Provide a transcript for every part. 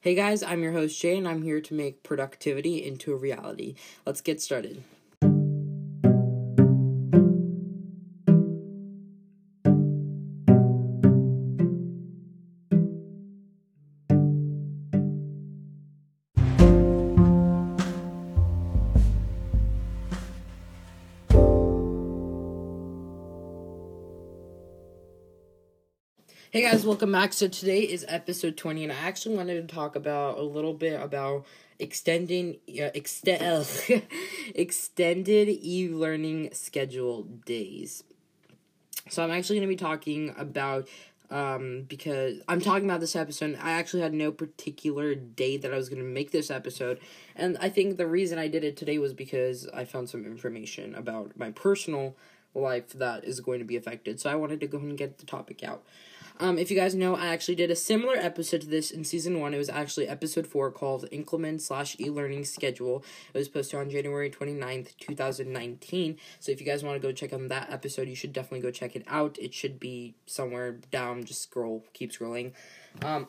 Hey guys, I'm your host Jay, and I'm here to make productivity into a reality. Let's get started. Hey guys, welcome back. So today is episode 20 and I actually wanted to talk about a little bit about extending uh, extend extended e-learning schedule days. So I'm actually going to be talking about um because I'm talking about this episode I actually had no particular date that I was going to make this episode and I think the reason I did it today was because I found some information about my personal life that is going to be affected. So I wanted to go and get the topic out. Um, if you guys know, I actually did a similar episode to this in season one. It was actually episode four called Inclement slash e learning schedule. It was posted on January 29th, 2019. So if you guys want to go check on that episode, you should definitely go check it out. It should be somewhere down. Just scroll, keep scrolling. Um,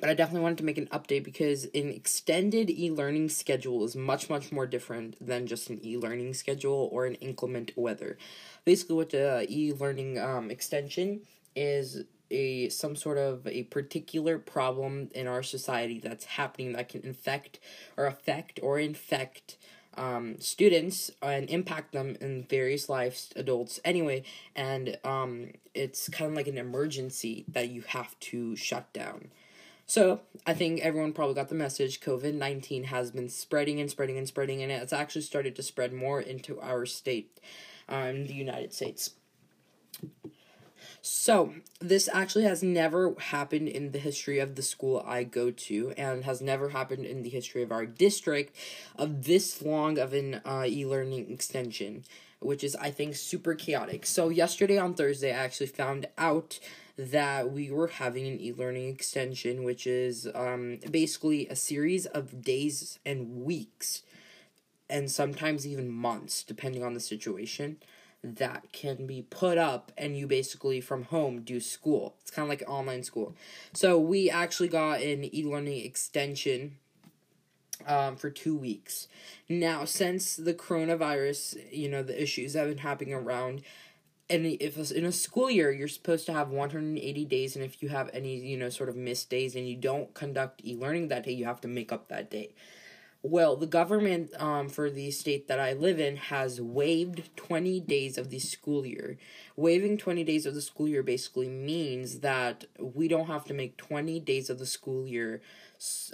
but I definitely wanted to make an update because an extended e learning schedule is much, much more different than just an e learning schedule or an inclement weather. Basically, what the e learning um, extension is a some sort of a particular problem in our society that's happening that can infect or affect or infect um, students and impact them in various lives, adults anyway, and um, it's kind of like an emergency that you have to shut down. So I think everyone probably got the message. COVID nineteen has been spreading and spreading and spreading, and it's actually started to spread more into our state, um, the United States. So, this actually has never happened in the history of the school I go to, and has never happened in the history of our district of this long of an uh, e learning extension, which is, I think, super chaotic. So, yesterday on Thursday, I actually found out that we were having an e learning extension, which is um, basically a series of days and weeks, and sometimes even months, depending on the situation that can be put up and you basically from home do school. It's kind of like online school. So we actually got an e-learning extension um, for two weeks. Now, since the coronavirus, you know, the issues that have been happening around, and if in a school year you're supposed to have 180 days, and if you have any, you know, sort of missed days and you don't conduct e-learning that day, you have to make up that day. Well, the government um, for the state that I live in has waived 20 days of the school year. Waiving 20 days of the school year basically means that we don't have to make 20 days of the school year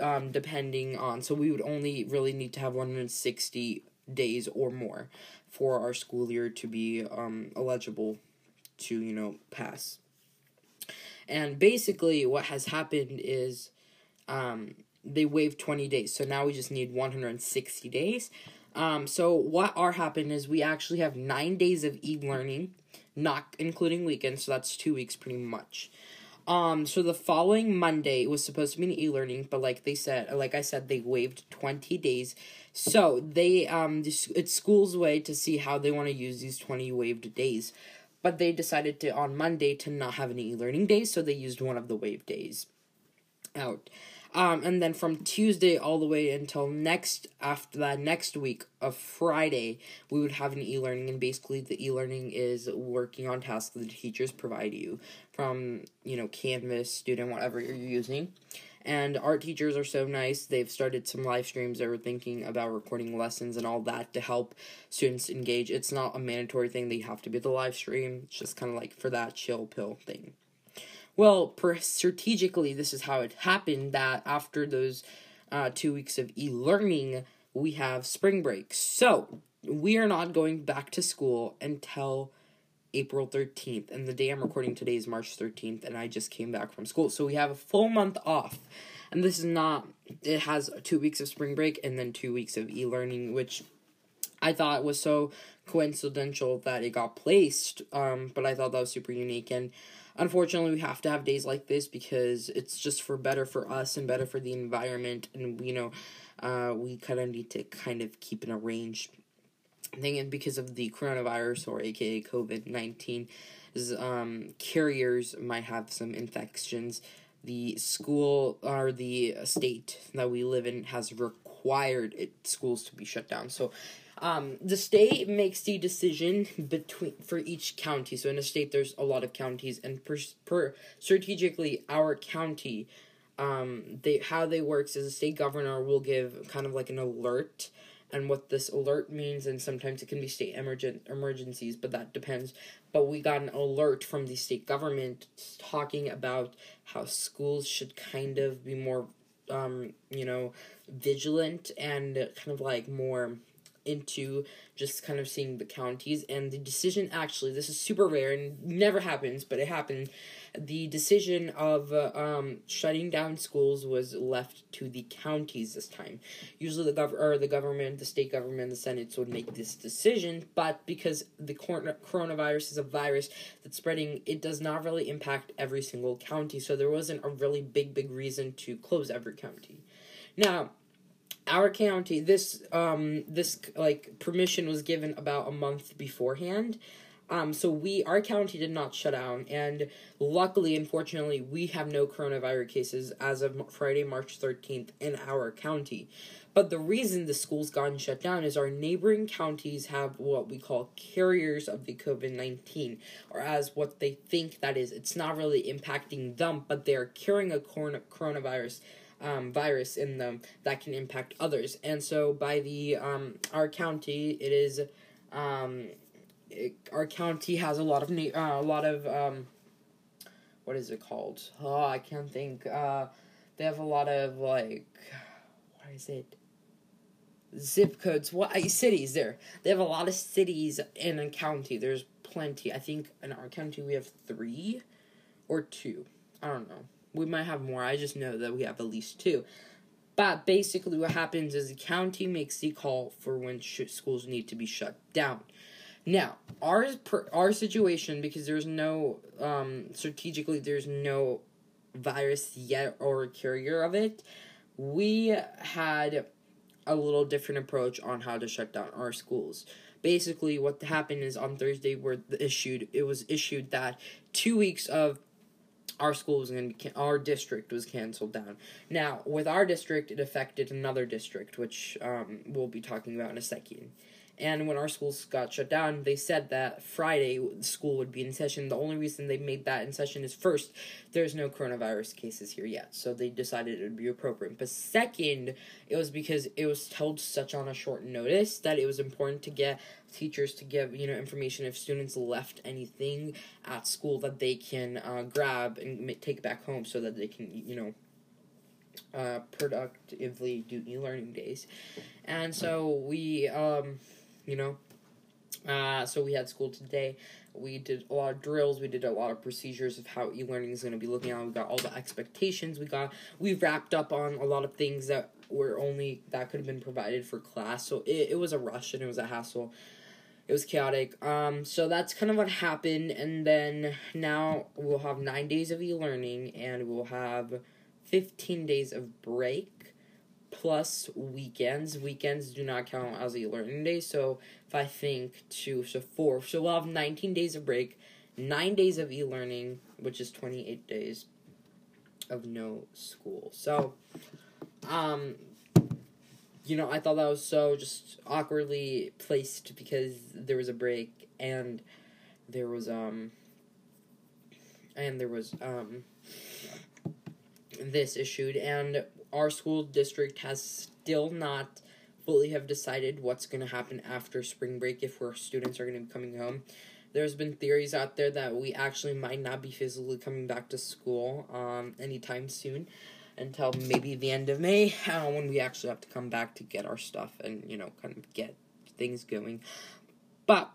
um, depending on. So we would only really need to have 160 days or more for our school year to be um, eligible to, you know, pass. And basically, what has happened is. Um, they waived 20 days. So now we just need 160 days. Um, so what are happening is we actually have nine days of e-learning, not including weekends. So that's two weeks pretty much. Um, so the following Monday was supposed to be an e-learning, but like they said, like I said, they waived 20 days. So they, um, it's school's way to see how they want to use these 20 waived days. But they decided to, on Monday, to not have any e-learning days, so they used one of the waived days out. Um, and then from Tuesday all the way until next after that next week of Friday, we would have an e-learning, and basically the e-learning is working on tasks that the teachers provide you from you know Canvas, student, whatever you're using. And art teachers are so nice. They've started some live streams. They were thinking about recording lessons and all that to help students engage. It's not a mandatory thing. They have to be the live stream. It's just kind of like for that chill pill thing. Well, per- strategically, this is how it happened that after those uh, two weeks of e learning, we have spring break. So, we are not going back to school until April 13th. And the day I'm recording today is March 13th, and I just came back from school. So, we have a full month off. And this is not, it has two weeks of spring break and then two weeks of e learning, which I thought was so coincidental that it got placed. Um, but I thought that was super unique. And unfortunately we have to have days like this because it's just for better for us and better for the environment. And you know uh, we kind of need to kind of keep an arranged thing. Because of the coronavirus or aka covid-19 um, carriers might have some infections. The school or the state that we live in has required it, schools to be shut down. So um, the state makes the decision between for each county. So in a state, there's a lot of counties, and per, per strategically, our county, um, they how they works is a state governor will give kind of like an alert and what this alert means and sometimes it can be state emergent emergencies but that depends but we got an alert from the state government talking about how schools should kind of be more um, you know vigilant and kind of like more into just kind of seeing the counties and the decision actually this is super rare and never happens but it happened the decision of uh, um, shutting down schools was left to the counties this time. Usually, the gov- or the government, the state government, the senates would make this decision, but because the cor- coronavirus is a virus that's spreading, it does not really impact every single county. So there wasn't a really big, big reason to close every county. Now, our county, this um, this like permission was given about a month beforehand um, so we, our county did not shut down, and luckily, unfortunately, we have no coronavirus cases as of Friday, March thirteenth, in our county. But the reason the school's gotten shut down is our neighboring counties have what we call carriers of the COVID nineteen, or as what they think that is. It's not really impacting them, but they are carrying a corona- coronavirus. Um, virus in them that can impact others, and so by the um, our county, it is um, it, our county has a lot of uh, a lot of um, what is it called? Oh, I can't think. Uh, they have a lot of like, what is it? Zip codes. What cities there? They have a lot of cities in a county. There's plenty. I think in our county we have three, or two. I don't know. We might have more. I just know that we have at least two. But basically, what happens is the county makes the call for when sh- schools need to be shut down. Now, our our situation because there's no um strategically there's no virus yet or carrier of it. We had a little different approach on how to shut down our schools. Basically, what happened is on Thursday, where issued it was issued that two weeks of our school was going to be our district was canceled down. Now, with our district, it affected another district, which um, we'll be talking about in a second. And when our schools got shut down, they said that Friday school would be in session. The only reason they made that in session is first, there's no coronavirus cases here yet, so they decided it would be appropriate. But second, it was because it was held such on a short notice that it was important to get teachers to give you know information if students left anything at school that they can uh, grab and take back home so that they can you know uh, productively do e-learning days and so we um, you know. Uh, so we had school today. We did a lot of drills. We did a lot of procedures of how e-learning is going to be looking at. We got all the expectations. We got we wrapped up on a lot of things that were only that could have been provided for class. So it, it was a rush and it was a hassle. It was chaotic. Um, so that's kind of what happened. And then now we'll have nine days of e-learning and we'll have fifteen days of break plus weekends. Weekends do not count as a learning day. So if I think two, so four, so we'll have 19 days of break, nine days of e learning, which is 28 days of no school. So, um, you know, I thought that was so just awkwardly placed because there was a break and there was, um, and there was, um, this issued and our school district has still not fully have decided what's going to happen after spring break if our students are going to be coming home. There's been theories out there that we actually might not be physically coming back to school um, anytime soon until maybe the end of May uh, when we actually have to come back to get our stuff and, you know, kind of get things going. But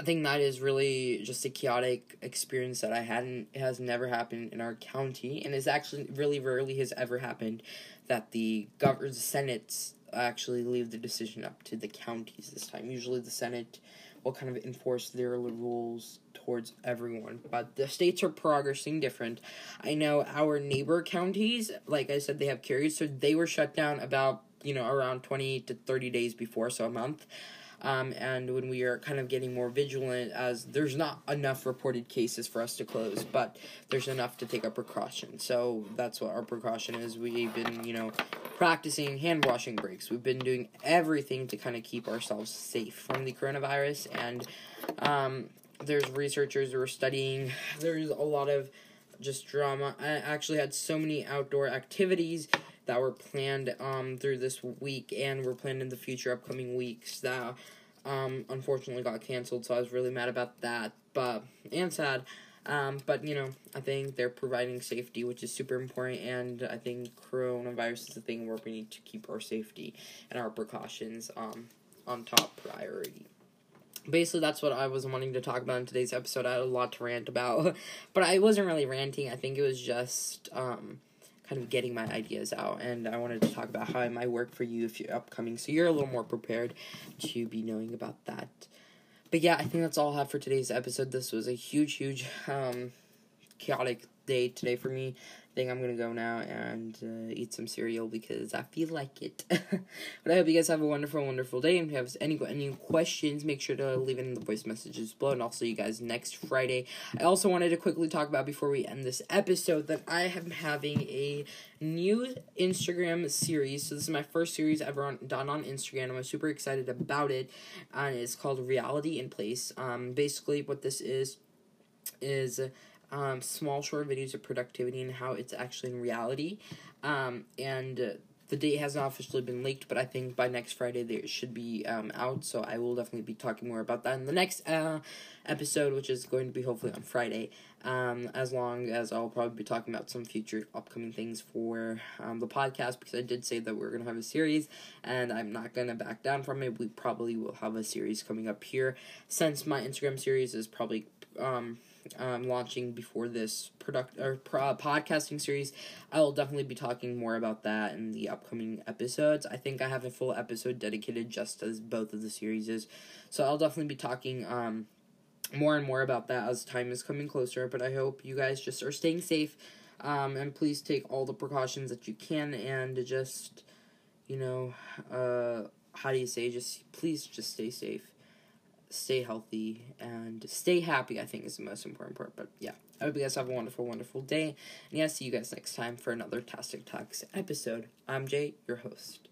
I think that is really just a chaotic experience that I hadn't has never happened in our county, and it's actually really rarely has ever happened that the gov the Senate actually leave the decision up to the counties this time. Usually, the Senate will kind of enforce their rules towards everyone, but the states are progressing different. I know our neighbor counties, like I said, they have carriers, so they were shut down about you know around twenty to thirty days before, so a month Um, and when we are kind of getting more vigilant, as there's not enough reported cases for us to close, but there's enough to take a precaution. So that's what our precaution is. We've been, you know, practicing hand washing breaks. We've been doing everything to kind of keep ourselves safe from the coronavirus. And um, there's researchers who are studying. There's a lot of just drama. I actually had so many outdoor activities that were planned um, through this week and were planned in the future upcoming weeks that um, unfortunately got canceled. So I was really mad about that, but and sad. Um, but you know, I think they're providing safety, which is super important, and I think coronavirus is a thing where we need to keep our safety and our precautions um, on top priority basically that's what I was wanting to talk about in today's episode. I had a lot to rant about, but I wasn't really ranting. I think it was just um, kind of getting my ideas out, and I wanted to talk about how it might work for you if you're upcoming, so you're a little more prepared to be knowing about that. But yeah, I think that's all I have for today's episode. This was a huge, huge, um, chaotic day today for me think I'm gonna go now and uh, eat some cereal because I feel like it. but I hope you guys have a wonderful, wonderful day. And if you have any any questions, make sure to leave it in the voice messages below. And I'll see you guys next Friday. I also wanted to quickly talk about before we end this episode that I am having a new Instagram series. So this is my first series ever on, done on Instagram. I'm super excited about it, and it's called Reality in Place. Um, basically, what this is is um, small short videos of productivity and how it's actually in reality. Um, and uh, the date has not officially been leaked, but I think by next Friday they should be um, out. So I will definitely be talking more about that in the next uh, episode, which is going to be hopefully on Friday. Um, as long as I'll probably be talking about some future upcoming things for um, the podcast because I did say that we're gonna have a series, and I'm not gonna back down from it. We probably will have a series coming up here since my Instagram series is probably um um, launching before this product or pro- podcasting series. I will definitely be talking more about that in the upcoming episodes. I think I have a full episode dedicated just as both of the series is, so I'll definitely be talking um, more and more about that as time is coming closer. But I hope you guys just are staying safe, um, and please take all the precautions that you can, and just you know, uh, how do you say? Just please, just stay safe stay healthy and stay happy, I think is the most important part. But yeah, I hope you guys have a wonderful, wonderful day. And yeah, see you guys next time for another Tastic Talks episode. I'm Jay, your host.